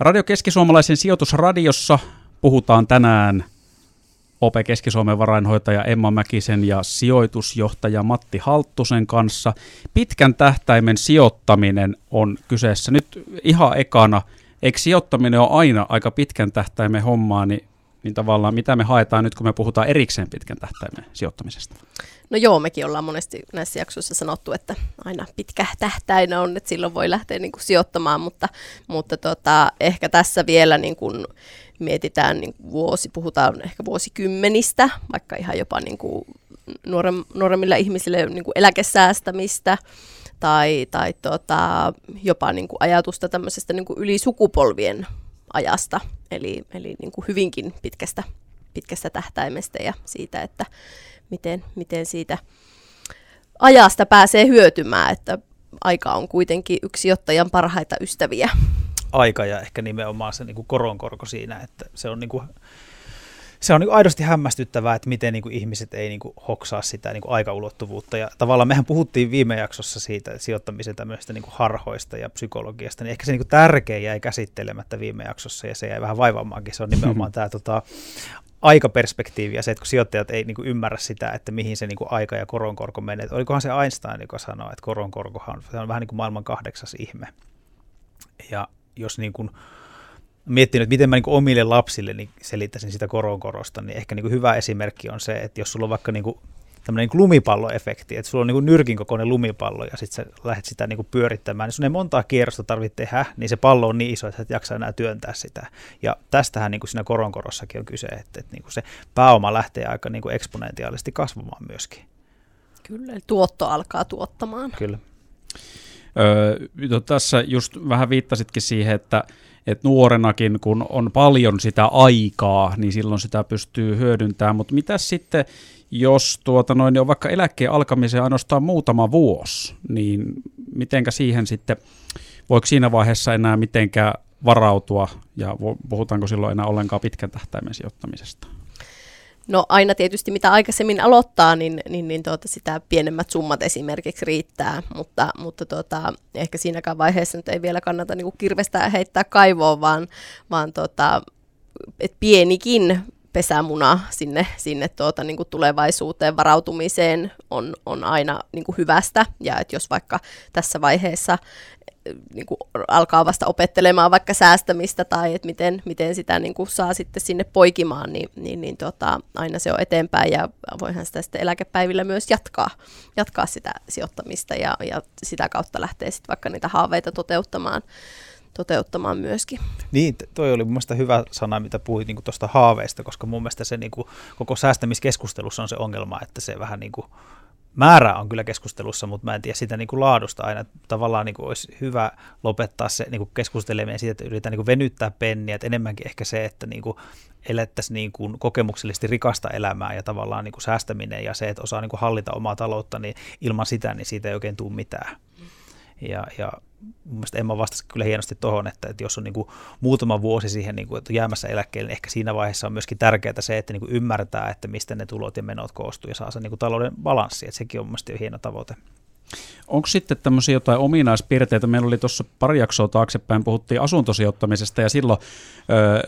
Radio Keski-Suomalaisen sijoitusradiossa puhutaan tänään Ope Keski-Suomen varainhoitaja Emma Mäkisen ja sijoitusjohtaja Matti Halttusen kanssa. Pitkän tähtäimen sijoittaminen on kyseessä. Nyt ihan ekana, eikö sijoittaminen ole aina aika pitkän tähtäimen hommaa, niin, niin tavallaan mitä me haetaan nyt, kun me puhutaan erikseen pitkän tähtäimen sijoittamisesta? No joo, mekin ollaan monesti näissä jaksoissa sanottu, että aina pitkä tähtäin on, että silloin voi lähteä niin kuin sijoittamaan, mutta, mutta tota, ehkä tässä vielä niin kuin mietitään niin kuin vuosi, puhutaan ehkä vuosikymmenistä, vaikka ihan jopa niin kuin nuorem, nuoremmilla ihmisillä niin kuin eläkesäästämistä tai, tai tota, jopa niin kuin ajatusta tämmöisestä niin kuin yli sukupolvien ajasta, eli, eli niin kuin hyvinkin pitkästä, pitkästä tähtäimestä ja siitä, että miten, miten siitä ajasta pääsee hyötymään, että aika on kuitenkin yksi ottajan parhaita ystäviä. Aika ja ehkä nimenomaan se niin koronkorko siinä, että se on, niin kuin, se on niin aidosti hämmästyttävää, että miten niin kuin ihmiset ei niin kuin hoksaa sitä niin kuin aikaulottuvuutta. Ja tavallaan mehän puhuttiin viime jaksossa siitä sijoittamisen tämmöistä niin kuin harhoista ja psykologiasta, niin ehkä se niin kuin tärkein jäi käsittelemättä viime jaksossa ja se jäi vähän vaivaamaankin. Se on nimenomaan tämä tota, aikaperspektiivi ja se, että kun sijoittajat ei niin kuin ymmärrä sitä, että mihin se niin kuin aika ja koronkorko menee. Olikohan se Einstein, joka sanoi, että koronkorkohan se on vähän niin kuin maailman kahdeksas ihme. Ja jos niin kuin miettinyt, että miten mä niin omille lapsille niin selittäisin sitä koronkorosta, niin ehkä niin kuin hyvä esimerkki on se, että jos sulla on vaikka niin kuin tämmöinen niin lumipalloefekti, että sulla on niin kuin nyrkin kokoinen lumipallo ja sitten sä lähdet sitä niin kuin pyörittämään, niin sun ei montaa kierrosta tarvitse tehdä, niin se pallo on niin iso, että sä et jaksa enää työntää sitä. Ja tästähän niin kuin siinä koronkorossakin on kyse, että, että niin kuin se pääoma lähtee aika niin kuin eksponentiaalisesti kasvamaan myöskin. Kyllä, tuotto alkaa tuottamaan. Kyllä. Öö, tässä just vähän viittasitkin siihen, että, että nuorenakin, kun on paljon sitä aikaa, niin silloin sitä pystyy hyödyntämään. Mutta mitä sitten, jos tuota noin, on vaikka eläkkeen alkamiseen ainoastaan muutama vuosi, niin mitenkä siihen sitten, voiko siinä vaiheessa enää mitenkään varautua ja puhutaanko silloin enää ollenkaan pitkän tähtäimen sijoittamisesta? No aina tietysti mitä aikaisemmin aloittaa, niin, niin, niin tuota, sitä pienemmät summat esimerkiksi riittää, mutta, mutta tuota, ehkä siinäkään vaiheessa nyt ei vielä kannata niin kuin kirvestää heittää kaivoon, vaan, vaan tuota, et pienikin pesämuna sinne, sinne tuota, niin kuin tulevaisuuteen varautumiseen on, on aina niin kuin hyvästä. Ja että jos vaikka tässä vaiheessa niin kuin alkaa vasta opettelemaan vaikka säästämistä tai että miten, miten sitä niin kuin saa sitten sinne poikimaan, niin, niin, niin tota, aina se on eteenpäin ja voihan sitä sitten eläkepäivillä myös jatkaa, jatkaa sitä sijoittamista ja, ja sitä kautta lähtee sitten vaikka niitä haaveita toteuttamaan toteuttamaan myöskin. Niin, toi oli mun mielestä hyvä sana, mitä puhuit niin tuosta haaveista, koska mun mielestä se niin kuin, koko säästämiskeskustelussa on se ongelma, että se vähän niin kuin määrä on kyllä keskustelussa, mutta mä en tiedä sitä niin kuin laadusta aina. Tavallaan niin kuin olisi hyvä lopettaa se niin kuin keskusteleminen siitä, että yritetään niin kuin venyttää penniä, että enemmänkin ehkä se, että niin kuin elettäisiin niin kuin kokemuksellisesti rikasta elämää ja tavallaan niin kuin säästäminen ja se, että osaa niin kuin hallita omaa taloutta, niin ilman sitä niin siitä ei oikein tule mitään. Ja, ja mun mielestä Emma vastasi kyllä hienosti tuohon, että, että jos on niin kuin muutama vuosi siihen niin kuin, että jäämässä eläkkeelle, niin ehkä siinä vaiheessa on myöskin tärkeää se, että niin kuin ymmärtää, että mistä ne tulot ja menot koostuu ja saa sen niin kuin talouden balanssi, että sekin on mun mielestä hieno tavoite. Onko sitten tämmöisiä jotain ominaispiirteitä? Meillä oli tuossa pari jaksoa taaksepäin, puhuttiin asuntosijoittamisesta ja silloin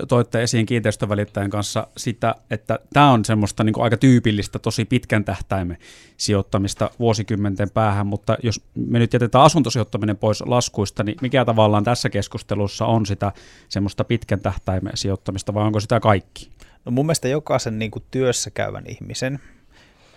ö, toitte esiin kiinteistövälittäjän kanssa sitä, että tämä on semmoista niin aika tyypillistä, tosi pitkän tähtäimen sijoittamista vuosikymmenten päähän, mutta jos me nyt jätetään asuntosijoittaminen pois laskuista, niin mikä tavallaan tässä keskustelussa on sitä semmoista pitkän tähtäimen sijoittamista vai onko sitä kaikki? No mun mielestä jokaisen niin työssä käyvän ihmisen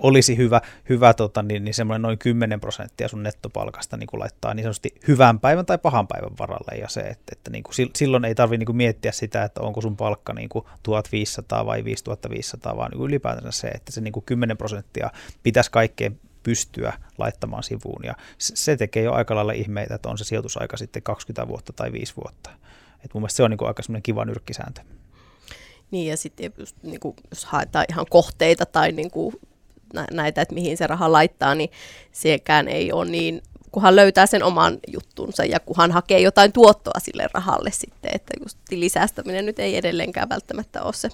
olisi hyvä, hyvä tota, niin, niin semmoinen noin 10 prosenttia sun nettopalkasta niin laittaa niin sanotusti hyvän päivän tai pahan päivän varalle. Ja se, että, että niin kuin, silloin ei tarvitse niin miettiä sitä, että onko sun palkka niin kuin 1500 vai 5500, vaan niin kuin ylipäätänsä se, että se niin kuin 10 prosenttia pitäisi kaikkeen pystyä laittamaan sivuun. Ja se tekee jo aika lailla ihmeitä, että on se sijoitusaika sitten 20 vuotta tai 5 vuotta. Et mun mielestä se on niin kuin aika semmoinen kiva nyrkkisääntö. Niin ja sitten niin jos haetaan ihan kohteita tai niin kuin näitä, että mihin se raha laittaa, niin sekään ei ole niin, kunhan löytää sen oman juttunsa ja kunhan hakee jotain tuottoa sille rahalle sitten, että just tilisäästäminen nyt ei edelleenkään välttämättä ole se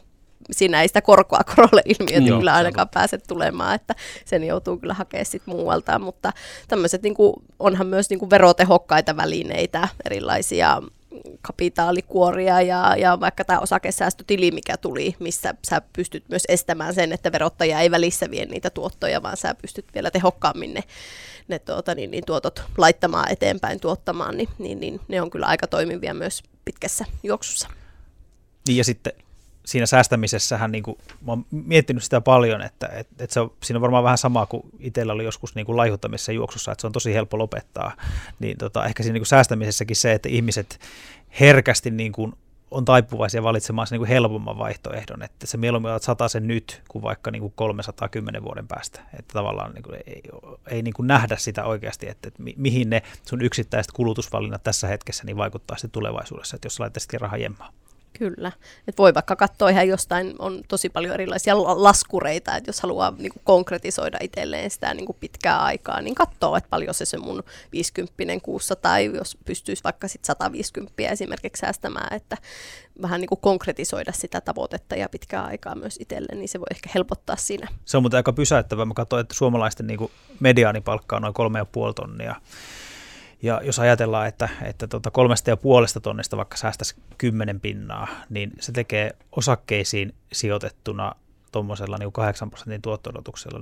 siinä ei sitä korkoa korolle ilmiötä mm, kyllä ainakaan pääse tulemaan, että sen joutuu kyllä hakemaan sitten muualta, mutta tämmöiset niin onhan myös niin kuin verotehokkaita välineitä, erilaisia kapitaalikuoria ja, ja vaikka tämä osakesäästötili, mikä tuli, missä sä pystyt myös estämään sen, että verottaja ei välissä vie niitä tuottoja, vaan sä pystyt vielä tehokkaammin ne, ne tuota, niin, niin tuotot laittamaan eteenpäin tuottamaan, niin, niin, niin ne on kyllä aika toimivia myös pitkässä juoksussa. Niin ja sitten siinä säästämisessähän, niin kuin, mä oon miettinyt sitä paljon, että, että, että se on, siinä on varmaan vähän sama kuin itsellä oli joskus niin kuin laihuttamisessa juoksussa, että se on tosi helppo lopettaa. Niin tota, ehkä siinä niin kuin säästämisessäkin se, että ihmiset herkästi niin kuin on taipuvaisia valitsemaan sen niin helpomman vaihtoehdon, että se mieluummin olet sata sen nyt kuin vaikka niin kuin 310 vuoden päästä. Että tavallaan niin kuin ei, ei niin kuin nähdä sitä oikeasti, että, että mihin ne sun yksittäiset kulutusvalinnat tässä hetkessä niin vaikuttaa sitten tulevaisuudessa, että jos laittaisitkin rahaa jemmaan. Kyllä. Et voi vaikka katsoa ihan jostain, on tosi paljon erilaisia laskureita, että jos haluaa niin kuin konkretisoida itselleen sitä niin kuin pitkää aikaa, niin katsoo, että paljon se se mun 50 kuussa tai jos pystyisi vaikka sit 150 esimerkiksi säästämään, että vähän niin kuin konkretisoida sitä tavoitetta ja pitkää aikaa myös itselleen, niin se voi ehkä helpottaa siinä. Se on muuten aika pysäyttävää. Mä katsoin, että suomalaisten niin kuin mediaanipalkka on noin 3,5 tonnia ja jos ajatellaan, että, että tuota kolmesta ja puolesta tonnista vaikka säästäisi kymmenen pinnaa, niin se tekee osakkeisiin sijoitettuna tuommoisella niin 8 prosentin tuotto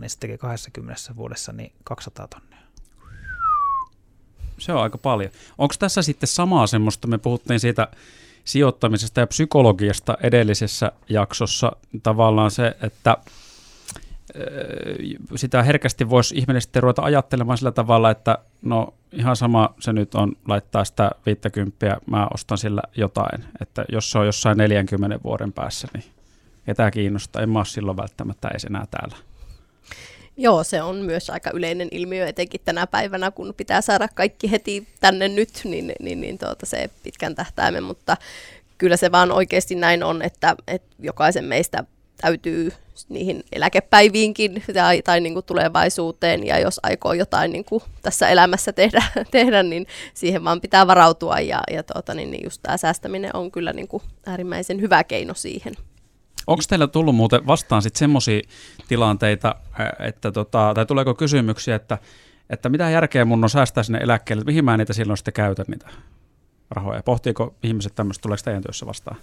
niin se tekee 20 vuodessa niin 200 tonnia. Se on aika paljon. Onko tässä sitten samaa semmoista, me puhuttiin siitä sijoittamisesta ja psykologiasta edellisessä jaksossa, tavallaan se, että sitä herkästi voisi ihminen sitten ruveta ajattelemaan sillä tavalla, että no ihan sama se nyt on laittaa sitä 50, mä ostan sillä jotain. Että jos se on jossain 40 vuoden päässä, niin ketään kiinnostaa. En mä ole silloin välttämättä edes enää täällä. Joo, se on myös aika yleinen ilmiö, etenkin tänä päivänä, kun pitää saada kaikki heti tänne nyt, niin, niin, niin tuota, se pitkän tähtäimen, mutta kyllä se vaan oikeasti näin on, että, että jokaisen meistä täytyy niihin eläkepäiviinkin tai, tai niin kuin tulevaisuuteen, ja jos aikoo jotain niin kuin tässä elämässä tehdä, tehdä, niin siihen vaan pitää varautua, ja, ja tuota, niin, niin just tämä säästäminen on kyllä niin kuin äärimmäisen hyvä keino siihen. Onko teillä tullut muuten vastaan sitten semmoisia tilanteita, että tota, tai tuleeko kysymyksiä, että, että mitä järkeä mun on säästää sinne eläkkeelle, mihin mä niitä silloin sitten käytän niitä rahoja? Pohtiiko ihmiset tämmöistä, tuleeko teidän työssä vastaan?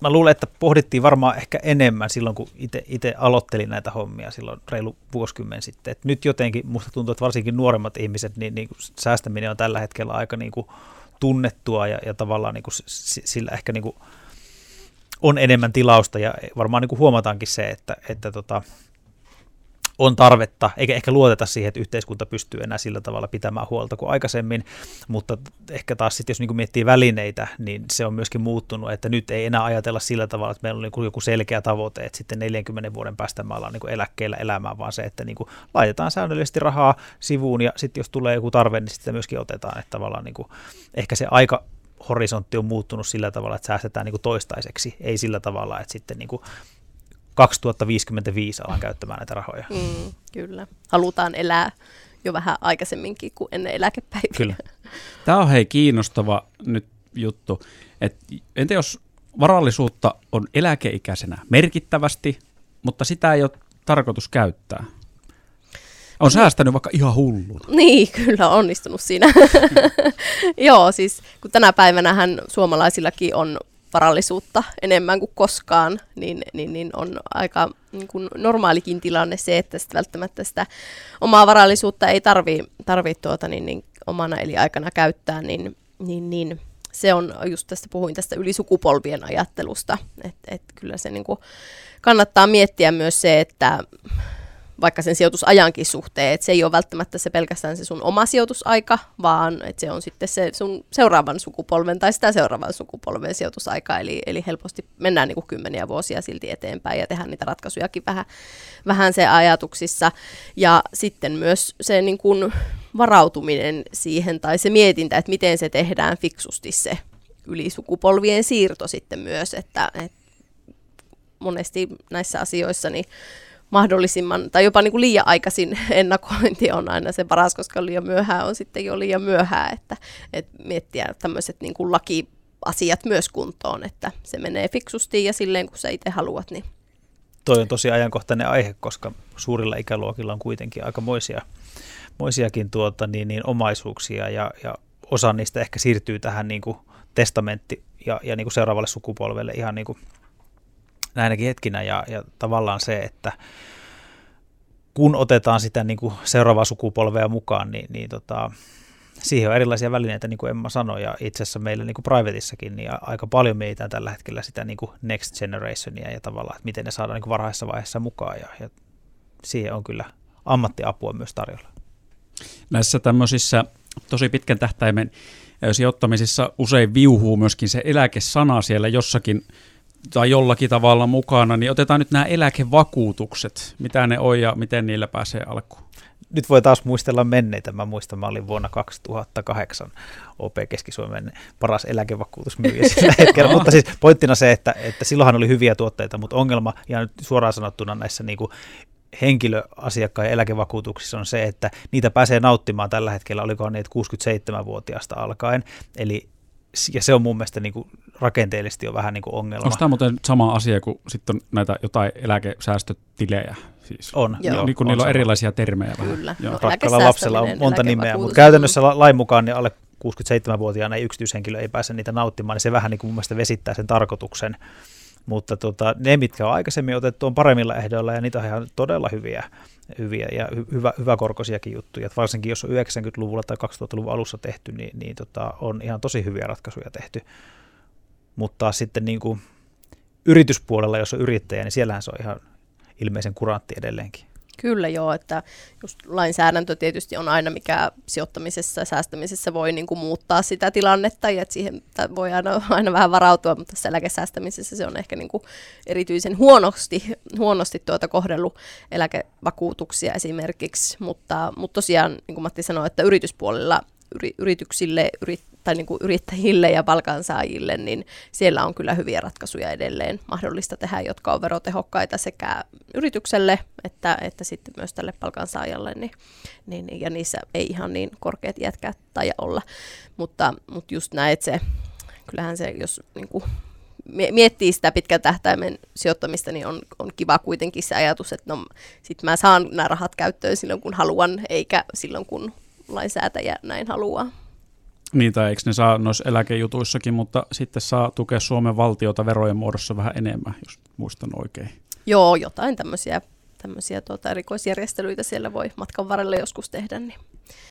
Mä luulen, että pohdittiin varmaan ehkä enemmän silloin, kun itse aloittelin näitä hommia silloin reilu vuosikymmen sitten. Et nyt jotenkin musta tuntuu, että varsinkin nuoremmat ihmiset, niin, niin säästäminen on tällä hetkellä aika niin kuin tunnettua ja, ja tavallaan niin kuin sillä ehkä niin kuin on enemmän tilausta ja varmaan niin kuin huomataankin se, että, että tota, on tarvetta, eikä ehkä luoteta siihen, että yhteiskunta pystyy enää sillä tavalla pitämään huolta kuin aikaisemmin, mutta ehkä taas sitten, jos niin miettii välineitä, niin se on myöskin muuttunut, että nyt ei enää ajatella sillä tavalla, että meillä on niin joku selkeä tavoite, että sitten 40 vuoden päästä me ollaan niin eläkkeellä elämään, vaan se, että niin kuin laitetaan säännöllisesti rahaa sivuun ja sitten jos tulee joku tarve, niin sitten myöskin otetaan, että tavallaan niin kuin, ehkä se aika horisontti on muuttunut sillä tavalla, että säästetään niin kuin toistaiseksi, ei sillä tavalla, että sitten niin kuin 2055 alan käyttämään näitä rahoja. Mm, kyllä. Halutaan elää jo vähän aikaisemminkin kuin ennen eläkepäiviä. Kyllä. Tämä on hei kiinnostava nyt juttu. Et entä jos varallisuutta on eläkeikäisenä merkittävästi, mutta sitä ei ole tarkoitus käyttää? On säästänyt vaikka ihan hullun. Niin, kyllä onnistunut siinä. Joo, siis kun tänä päivänä hän suomalaisillakin on varallisuutta enemmän kuin koskaan, niin, niin, niin on aika niin kuin normaalikin tilanne se, että sitä välttämättä sitä omaa varallisuutta ei tarvi, tarvi tuota, niin, niin, omana eliaikana käyttää, niin, niin, niin se on just tästä, puhuin tästä ylisukupolvien ajattelusta, että et kyllä se niin kuin kannattaa miettiä myös se, että vaikka sen sijoitusajankin suhteen, että se ei ole välttämättä se pelkästään se sun oma sijoitusaika, vaan että se on sitten se sun seuraavan sukupolven tai sitä seuraavan sukupolven sijoitusaika, eli, eli helposti mennään niin kuin kymmeniä vuosia silti eteenpäin ja tehdään niitä ratkaisujakin vähän, vähän se ajatuksissa. Ja sitten myös se niin kuin varautuminen siihen tai se mietintä, että miten se tehdään fiksusti se ylisukupolvien siirto sitten myös, että, että monesti näissä asioissa niin mahdollisimman, tai jopa niin kuin liian aikaisin ennakointi on aina se paras, koska liian myöhään on sitten jo liian myöhään, että, että miettiä tämmöiset niin kuin lakiasiat myös kuntoon, että se menee fiksusti ja silleen kun sä itse haluat, niin Toi on tosi ajankohtainen aihe, koska suurilla ikäluokilla on kuitenkin aika moisia, moisiakin tuota, niin, niin omaisuuksia ja, ja osa niistä ehkä siirtyy tähän niin kuin testamentti ja, ja niin kuin seuraavalle sukupolvelle ihan niin kuin näinäkin hetkinä ja, ja tavallaan se, että kun otetaan sitä niin kuin seuraavaa sukupolvea mukaan, niin, niin tota, siihen on erilaisia välineitä, niin kuin Emma sanoi, ja itse asiassa meillä niin kuin privateissakin, niin aika paljon meitä tällä hetkellä sitä niin kuin next generationia ja tavallaan, että miten ne saadaan niin kuin varhaisessa vaiheessa mukaan, ja, ja siihen on kyllä ammattiapua myös tarjolla. Näissä tämmöisissä tosi pitkän tähtäimen sijoittamisissa usein viuhuu myöskin se eläkesana siellä jossakin tai jollakin tavalla mukana, niin otetaan nyt nämä eläkevakuutukset, mitä ne on ja miten niillä pääsee alkuun. Nyt voi taas muistella menneitä. Mä muistan, mä olin vuonna 2008 OP Keski-Suomen paras eläkevakuutusmyyjä sillä hetkellä. mutta siis pointtina se, että, että silloinhan oli hyviä tuotteita, mutta ongelma, ja nyt suoraan sanottuna näissä niin kuin henkilöasiakkaan eläkevakuutuksissa on se, että niitä pääsee nauttimaan tällä hetkellä, oliko niitä 67-vuotiaasta alkaen, eli ja se on mun mielestä niin kuin rakenteellisesti jo vähän niin kuin ongelma. Onko tämä muuten sama asia kuin sitten näitä jotain eläkesäästötilejä? Siis, on. Joo, niin kuin on niillä on erilaisia termejä vähän. Kyllä. No, Rakkalla lapsella on monta nimeä, mutta käytännössä lain mukaan niin alle 67-vuotiaana yksityishenkilö ei pääse niitä nauttimaan, niin se vähän niin kuin mun mielestä vesittää sen tarkoituksen. Mutta tota, ne, mitkä on aikaisemmin otettu, on paremmilla ehdoilla ja niitä on ihan todella hyviä, hyviä ja hy, hyvä, hyväkorkoisiakin juttuja. Et varsinkin jos on 90-luvulla tai 2000-luvun alussa tehty, niin, niin tota, on ihan tosi hyviä ratkaisuja tehty. Mutta sitten niin kuin yrityspuolella, jos on yrittäjä, niin siellähän se on ihan ilmeisen kurantti edelleenkin. Kyllä joo, että just lainsäädäntö tietysti on aina, mikä sijoittamisessa ja säästämisessä voi niin kuin muuttaa sitä tilannetta, ja että siihen voi aina, aina vähän varautua, mutta tässä eläkesäästämisessä se on ehkä niin kuin erityisen huonosti, huonosti tuota kohdellut eläkevakuutuksia esimerkiksi, mutta, mutta tosiaan, niin kuin Matti sanoi, että yrityspuolella yri, yrityksille, yrit, tai niin kuin yrittäjille ja palkansaajille, niin siellä on kyllä hyviä ratkaisuja edelleen mahdollista tehdä, jotka on verotehokkaita sekä yritykselle että, että sitten myös tälle palkansaajalle, niin, niin, ja niissä ei ihan niin korkeat jätkät tai olla. Mutta, mutta just näin, että se, kyllähän se, jos niin kuin miettii sitä pitkän tähtäimen sijoittamista, niin on, on kiva kuitenkin se ajatus, että no, sit mä saan nämä rahat käyttöön silloin, kun haluan, eikä silloin, kun lainsäätäjä näin haluaa. Tai eikö ne saa noissa eläkejutuissakin, mutta sitten saa tukea Suomen valtiota verojen muodossa vähän enemmän, jos muistan oikein. Joo, jotain tämmöisiä, tämmöisiä tuota, erikoisjärjestelyitä siellä voi matkan varrella joskus tehdä. Niin.